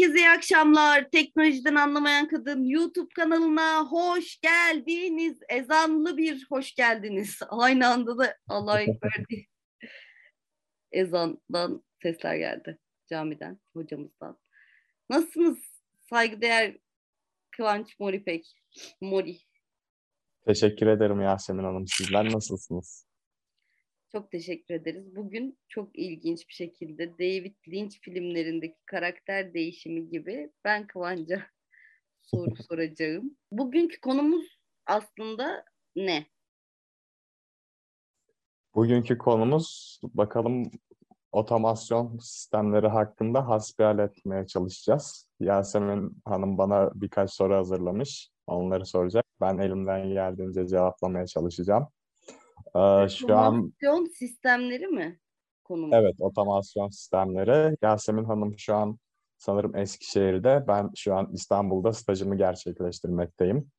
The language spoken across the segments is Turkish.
Herkese iyi akşamlar. Teknolojiden anlamayan kadın YouTube kanalına hoş geldiniz. Ezanlı bir hoş geldiniz. Aynı anda da Allah ekber diye ezandan sesler geldi. Camiden, hocamızdan. Nasılsınız saygıdeğer Kıvanç Moripek? Mori. Teşekkür ederim Yasemin Hanım. Sizler nasılsınız? Çok teşekkür ederiz. Bugün çok ilginç bir şekilde David Lynch filmlerindeki karakter değişimi gibi ben Kıvanç'a soru soracağım. Bugünkü konumuz aslında ne? Bugünkü konumuz bakalım otomasyon sistemleri hakkında hasbihal etmeye çalışacağız. Yasemin Hanım bana birkaç soru hazırlamış. Onları soracak. Ben elimden geldiğince cevaplamaya çalışacağım. Ee, şu an sistemleri mi konumuz? Evet, otomasyon sistemleri. Yasemin Hanım şu an sanırım Eskişehir'de. Ben şu an İstanbul'da stajımı gerçekleştirmekteyim.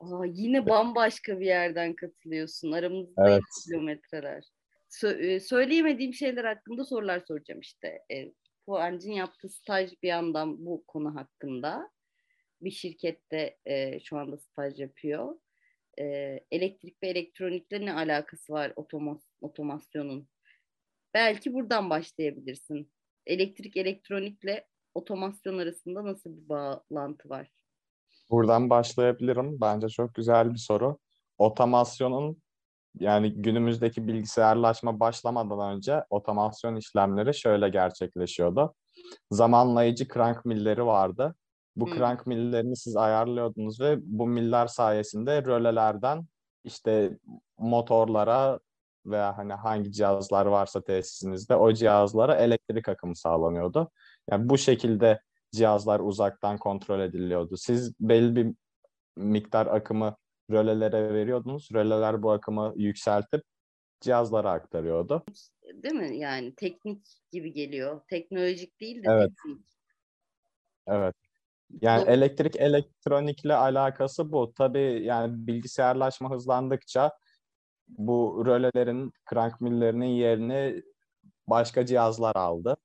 Aa, yine bambaşka bir yerden katılıyorsun. Aramızda evet. kilometreler. Sö- söyleyemediğim şeyler hakkında sorular soracağım işte. E, Puancın yaptığı staj bir yandan bu konu hakkında. Bir şirkette e, şu anda staj yapıyor e, elektrik ve elektronikle ne alakası var otomas otomasyonun? Belki buradan başlayabilirsin. Elektrik elektronikle otomasyon arasında nasıl bir bağlantı var? Buradan başlayabilirim. Bence çok güzel bir soru. Otomasyonun yani günümüzdeki bilgisayarlaşma başlamadan önce otomasyon işlemleri şöyle gerçekleşiyordu. Zamanlayıcı crank milleri vardı. Bu hmm. crank millerini siz ayarlıyordunuz ve bu miller sayesinde rölelerden işte motorlara veya hani hangi cihazlar varsa tesisinizde o cihazlara elektrik akımı sağlanıyordu. Yani bu şekilde cihazlar uzaktan kontrol ediliyordu. Siz belli bir miktar akımı rölelere veriyordunuz. Röleler bu akımı yükseltip cihazlara aktarıyordu. Değil mi? Yani teknik gibi geliyor. Teknolojik değil de evet. teknik. Evet. Yani Doğru. elektrik elektronikle alakası bu. Tabii yani bilgisayarlaşma hızlandıkça bu rölelerin, crank millerinin yerini başka cihazlar aldı.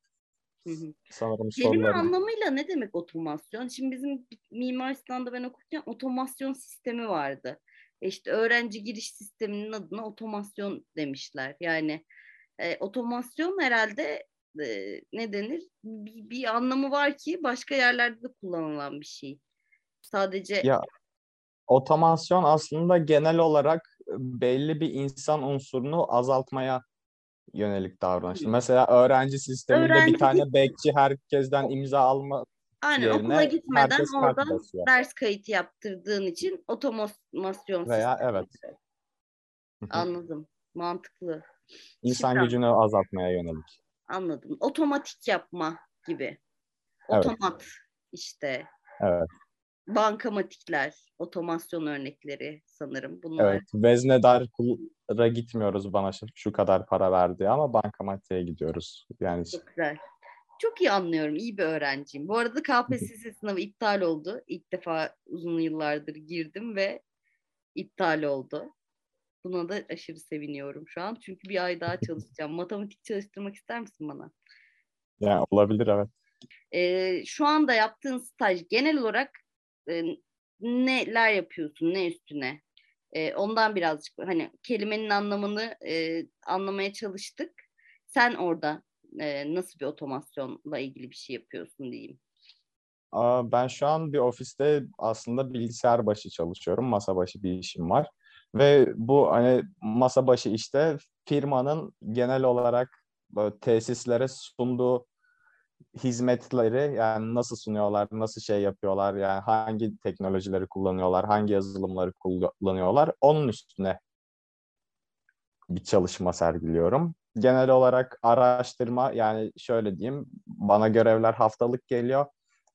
Hı hı. Sanırım Kelime sorularım. anlamıyla ne demek otomasyon? Şimdi bizim Mimar Sinan'da ben okurken otomasyon sistemi vardı. E işte öğrenci giriş sisteminin adına otomasyon demişler. Yani e, otomasyon herhalde e, ne denir bir, bir anlamı var ki başka yerlerde de kullanılan bir şey. Sadece ya otomasyon aslında genel olarak belli bir insan unsurunu azaltmaya yönelik davranış. Mesela öğrenci sisteminde öğrenci... bir tane bekçi herkesten imza alma Aynen yerine okula gitmeden oradan ders kayıt yaptırdığın için otomasyon Veya sistemi. evet. Anladım. Mantıklı. İnsan Şimdi gücünü azaltmaya yönelik. Anladım. Otomatik yapma gibi. Otomat evet. işte. Evet. Bankamatikler, otomasyon örnekleri sanırım bunlar. Evet, veznedar'a gitmiyoruz bana şu, kadar para verdi ama bankamatiğe gidiyoruz. Yani Çok güzel. Çok iyi anlıyorum. İyi bir öğrenciyim. Bu arada KPSS sınavı iptal oldu. İlk defa uzun yıllardır girdim ve iptal oldu. Buna da aşırı seviniyorum şu an. Çünkü bir ay daha çalışacağım. Matematik çalıştırmak ister misin bana? Ya olabilir evet. Ee, şu anda yaptığın staj genel olarak e, neler yapıyorsun? Ne üstüne? E, ondan birazcık hani kelimenin anlamını e, anlamaya çalıştık. Sen orada e, nasıl bir otomasyonla ilgili bir şey yapıyorsun diyeyim. Ben şu an bir ofiste aslında bilgisayar başı çalışıyorum. Masa başı bir işim var. Ve bu hani masa başı işte firmanın genel olarak tesislere sunduğu hizmetleri yani nasıl sunuyorlar, nasıl şey yapıyorlar, yani hangi teknolojileri kullanıyorlar, hangi yazılımları kullanıyorlar onun üstüne bir çalışma sergiliyorum. Genel olarak araştırma yani şöyle diyeyim bana görevler haftalık geliyor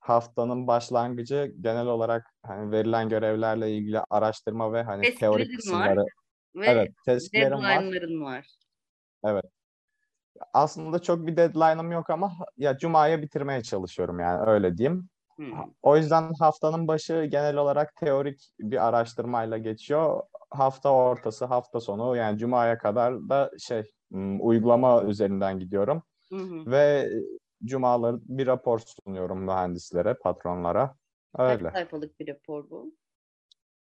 haftanın başlangıcı genel olarak hani verilen görevlerle ilgili araştırma ve hani Testlerin teorik kısımları. Var ve evet, testlerim var. var. Evet. Aslında çok bir deadline'ım yok ama ya cumaya bitirmeye çalışıyorum yani öyle diyeyim. Hmm. O yüzden haftanın başı genel olarak teorik bir araştırmayla geçiyor. Hafta ortası, hafta sonu yani cumaya kadar da şey uygulama üzerinden gidiyorum. Hı Ve cumaları bir rapor sunuyorum mühendislere, patronlara. Öyle. Kaç sayfalık bir rapor bu?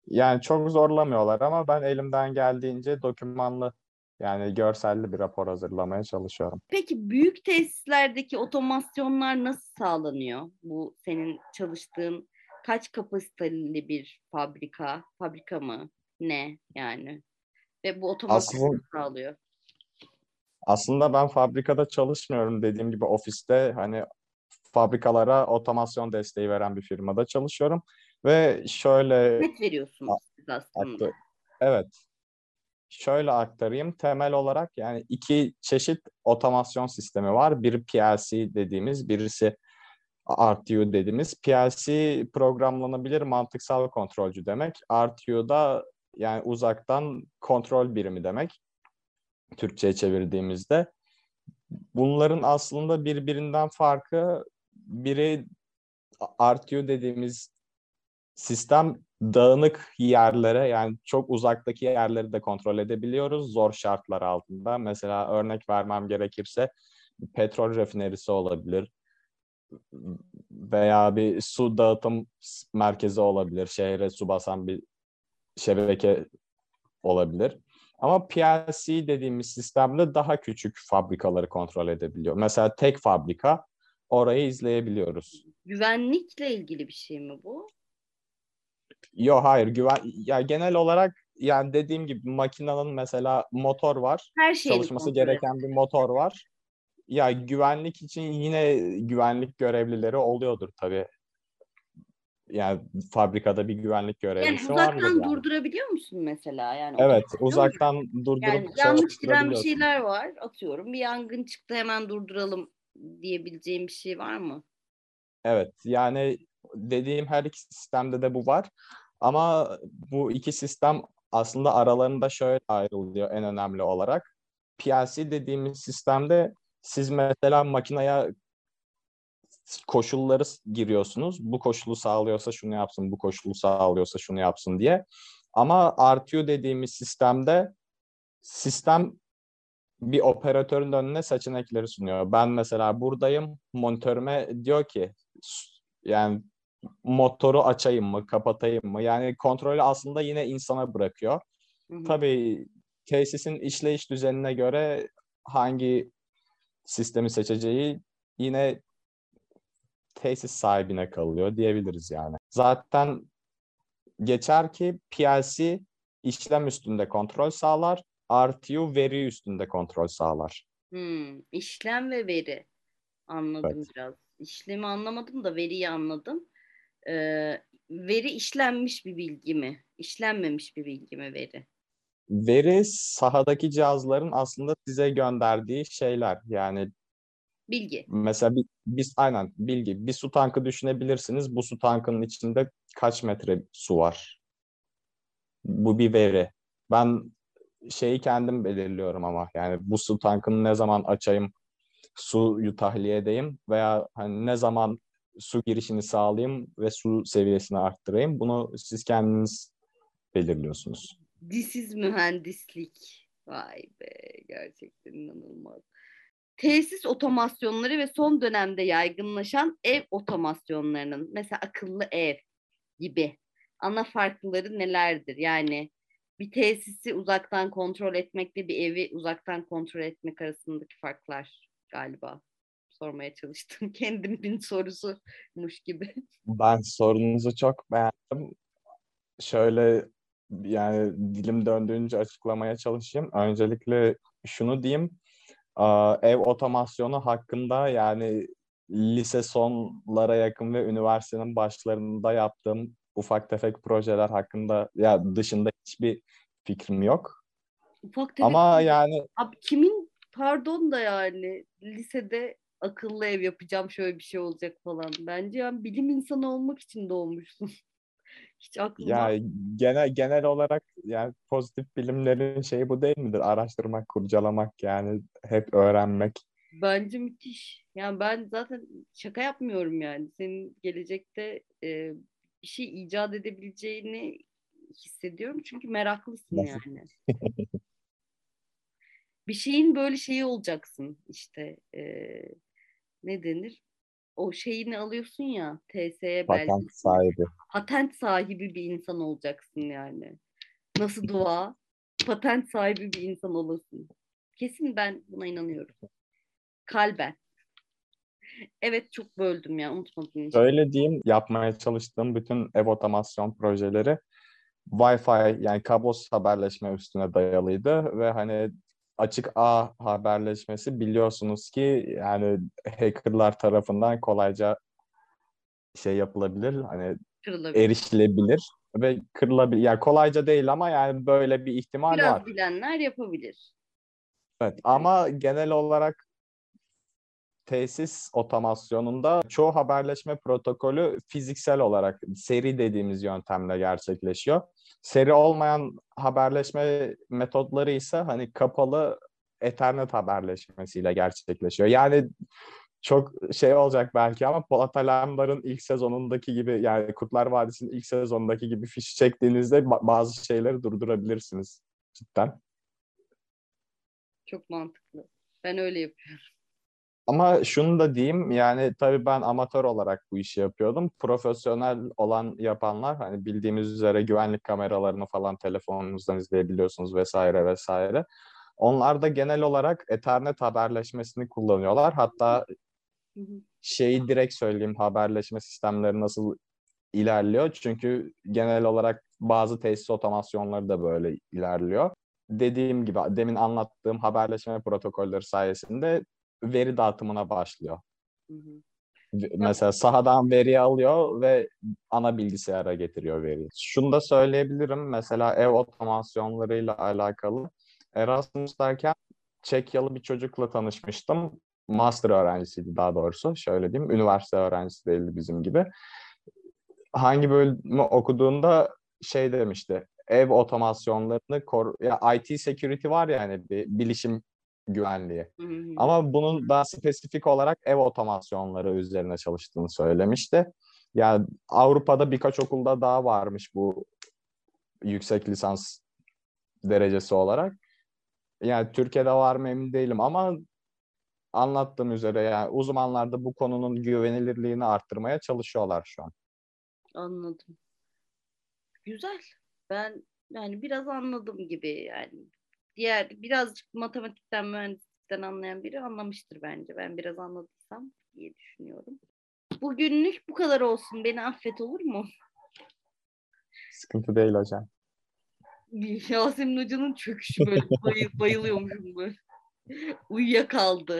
Yani çok zorlamıyorlar ama ben elimden geldiğince dokümanlı yani görselli bir rapor hazırlamaya çalışıyorum. Peki büyük tesislerdeki otomasyonlar nasıl sağlanıyor? Bu senin çalıştığın kaç kapasiteli bir fabrika, fabrika mı? Ne yani? Ve bu otomasyon Aslında, sağlıyor? Aslında ben fabrikada çalışmıyorum. Dediğim gibi ofiste hani fabrikalara otomasyon desteği veren bir firmada çalışıyorum. Ve şöyle Hizmet veriyorsunuz siz aslında. Evet. Şöyle aktarayım. Temel olarak yani iki çeşit otomasyon sistemi var. Biri PLC dediğimiz, birisi RTU dediğimiz. PLC programlanabilir mantıksal kontrolcü demek. RTU da yani uzaktan kontrol birimi demek. Türkçe'ye çevirdiğimizde. Bunların aslında birbirinden farkı biri RTU dediğimiz sistem dağınık yerlere yani çok uzaktaki yerleri de kontrol edebiliyoruz zor şartlar altında. Mesela örnek vermem gerekirse petrol rafinerisi olabilir veya bir su dağıtım merkezi olabilir. Şehre su basan bir şebeke olabilir. Ama PLC dediğimiz sistemde daha küçük fabrikaları kontrol edebiliyor. Mesela tek fabrika orayı izleyebiliyoruz. Güvenlikle ilgili bir şey mi bu? Yok hayır güven ya genel olarak yani dediğim gibi makinenin mesela motor var. Her şeyi çalışması gereken bir motor var. Ya güvenlik için yine güvenlik görevlileri oluyordur tabii. Yani fabrikada bir güvenlik Yani görevlisi vardır uzaktan yani. durdurabiliyor musun mesela? Yani Evet, uzaktan durdurup Yani yanlış giden bir şeyler var. Atıyorum bir yangın çıktı hemen durduralım diyebileceğim bir şey var mı? Evet, yani dediğim her iki sistemde de bu var. Ama bu iki sistem aslında aralarında şöyle ayrılıyor en önemli olarak. PLC dediğimiz sistemde siz mesela makineye koşulları giriyorsunuz. Bu koşulu sağlıyorsa şunu yapsın, bu koşulu sağlıyorsa şunu yapsın diye. Ama RTU dediğimiz sistemde sistem bir operatörün önüne seçenekleri sunuyor. Ben mesela buradayım, monitörüme diyor ki yani motoru açayım mı, kapatayım mı? Yani kontrolü aslında yine insana bırakıyor. Hı hı. Tabii tesisin işleyiş düzenine göre hangi sistemi seçeceği yine tesis sahibine kalıyor diyebiliriz yani. Zaten geçer ki PLC işlem üstünde kontrol sağlar, RTU veri üstünde kontrol sağlar. Hmm, işlem ve veri. Anladım Evet. biraz. İşlemi anlamadım da veriyi anladım. Ee, veri işlenmiş bir bilgi mi? İşlenmemiş bir bilgi mi veri? Veri sahadaki cihazların aslında size gönderdiği şeyler. Yani Bilgi. mesela biz aynen bilgi. Bir su tankı düşünebilirsiniz. Bu su tankının içinde kaç metre su var? Bu bir veri. Ben şeyi kendim belirliyorum ama yani bu su tankını ne zaman açayım, suyu tahliye edeyim veya hani ne zaman su girişini sağlayayım ve su seviyesini arttırayım. Bunu siz kendiniz belirliyorsunuz. Disiz mühendislik. Vay be gerçekten inanılmaz. Tesis otomasyonları ve son dönemde yaygınlaşan ev otomasyonlarının mesela akıllı ev gibi ana farkları nelerdir? Yani bir tesisi uzaktan kontrol etmekle bir evi uzaktan kontrol etmek arasındaki farklar galiba sormaya çalıştım. Kendimin sorusuymuş gibi. Ben sorunuzu çok beğendim. Şöyle yani dilim döndüğünce açıklamaya çalışayım. Öncelikle şunu diyeyim. Ev otomasyonu hakkında yani lise sonlara yakın ve üniversitenin başlarında yaptığım ufak tefek projeler hakkında ya dışında hiçbir fikrim yok. Ufak tefek Ama yani Abi kimin pardon da yani lisede akıllı ev yapacağım şöyle bir şey olacak falan. Bence yani bilim insanı olmak için doğmuşsun. Hiç aklıma ya genel genel olarak yani pozitif bilimlerin şeyi bu değil midir? Araştırmak, kurcalamak yani hep öğrenmek. bence müthiş. Yani ben zaten şaka yapmıyorum yani. Senin gelecekte e, bir şey icat edebileceğini hissediyorum çünkü meraklısın Nasıl? yani. bir şeyin böyle şeyi olacaksın işte. e, ne denir? O şeyini alıyorsun ya TSE Patent belgesi. sahibi. Patent sahibi bir insan olacaksın yani. Nasıl dua? Patent sahibi bir insan olasın. Kesin ben buna inanıyorum. Kalben. Evet çok böldüm ya unutmadım. Şöyle diyeyim, yapmaya çalıştığım bütün ev otomasyon projeleri Wi-Fi yani kablosuz haberleşme üstüne dayalıydı ve hani açık ağ haberleşmesi biliyorsunuz ki yani hackerlar tarafından kolayca şey yapılabilir, hani Kırılabilir. erişilebilir ve kırılabilir. Yani kolayca değil ama yani böyle bir ihtimal Biraz var. bilenler yapabilir. Evet ama genel olarak tesis otomasyonunda çoğu haberleşme protokolü fiziksel olarak seri dediğimiz yöntemle gerçekleşiyor. Seri olmayan haberleşme metodları ise hani kapalı Ethernet haberleşmesiyle gerçekleşiyor. Yani çok şey olacak belki ama Polat Alemdar'ın ilk sezonundaki gibi yani Kurtlar Vadisi'nin ilk sezonundaki gibi fiş çektiğinizde ba- bazı şeyleri durdurabilirsiniz cidden. Çok mantıklı. Ben öyle yapıyorum. Ama şunu da diyeyim yani tabii ben amatör olarak bu işi yapıyordum. Profesyonel olan yapanlar hani bildiğimiz üzere güvenlik kameralarını falan telefonunuzdan izleyebiliyorsunuz vesaire vesaire. Onlar da genel olarak Ethernet haberleşmesini kullanıyorlar. Hatta şeyi direkt söyleyeyim haberleşme sistemleri nasıl ilerliyor. Çünkü genel olarak bazı tesis otomasyonları da böyle ilerliyor. Dediğim gibi demin anlattığım haberleşme protokolleri sayesinde veri dağıtımına başlıyor. Hı hı. Mesela sahadan veri alıyor ve ana bilgisayara getiriyor veriyi. Şunu da söyleyebilirim. Mesela ev otomasyonlarıyla alakalı. Erasmus'tayken Çekyalı bir çocukla tanışmıştım. Master öğrencisiydi daha doğrusu. Şöyle diyeyim. Üniversite öğrencisi değildi bizim gibi. Hangi bölümü okuduğunda şey demişti. Ev otomasyonlarını kor ya IT security var ya hani bir bilişim güvenliği. Hı hı. Ama bunun daha spesifik olarak ev otomasyonları üzerine çalıştığını söylemişti. Yani Avrupa'da birkaç okulda daha varmış bu yüksek lisans derecesi olarak. Yani Türkiye'de var mı emin değilim ama anlattığım üzere yani uzmanlar da bu konunun güvenilirliğini arttırmaya çalışıyorlar şu an. Anladım. Güzel. Ben yani biraz anladım gibi yani. Diğer birazcık matematikten, mühendislikten anlayan biri anlamıştır bence. Ben biraz anladıysam diye düşünüyorum. Bugünlük bu kadar olsun. Beni affet olur mu? Sıkıntı değil hocam. Yasemin Hoca'nın çöküşü böyle bayıl, bayılıyormuşum böyle. Uyuyakaldı.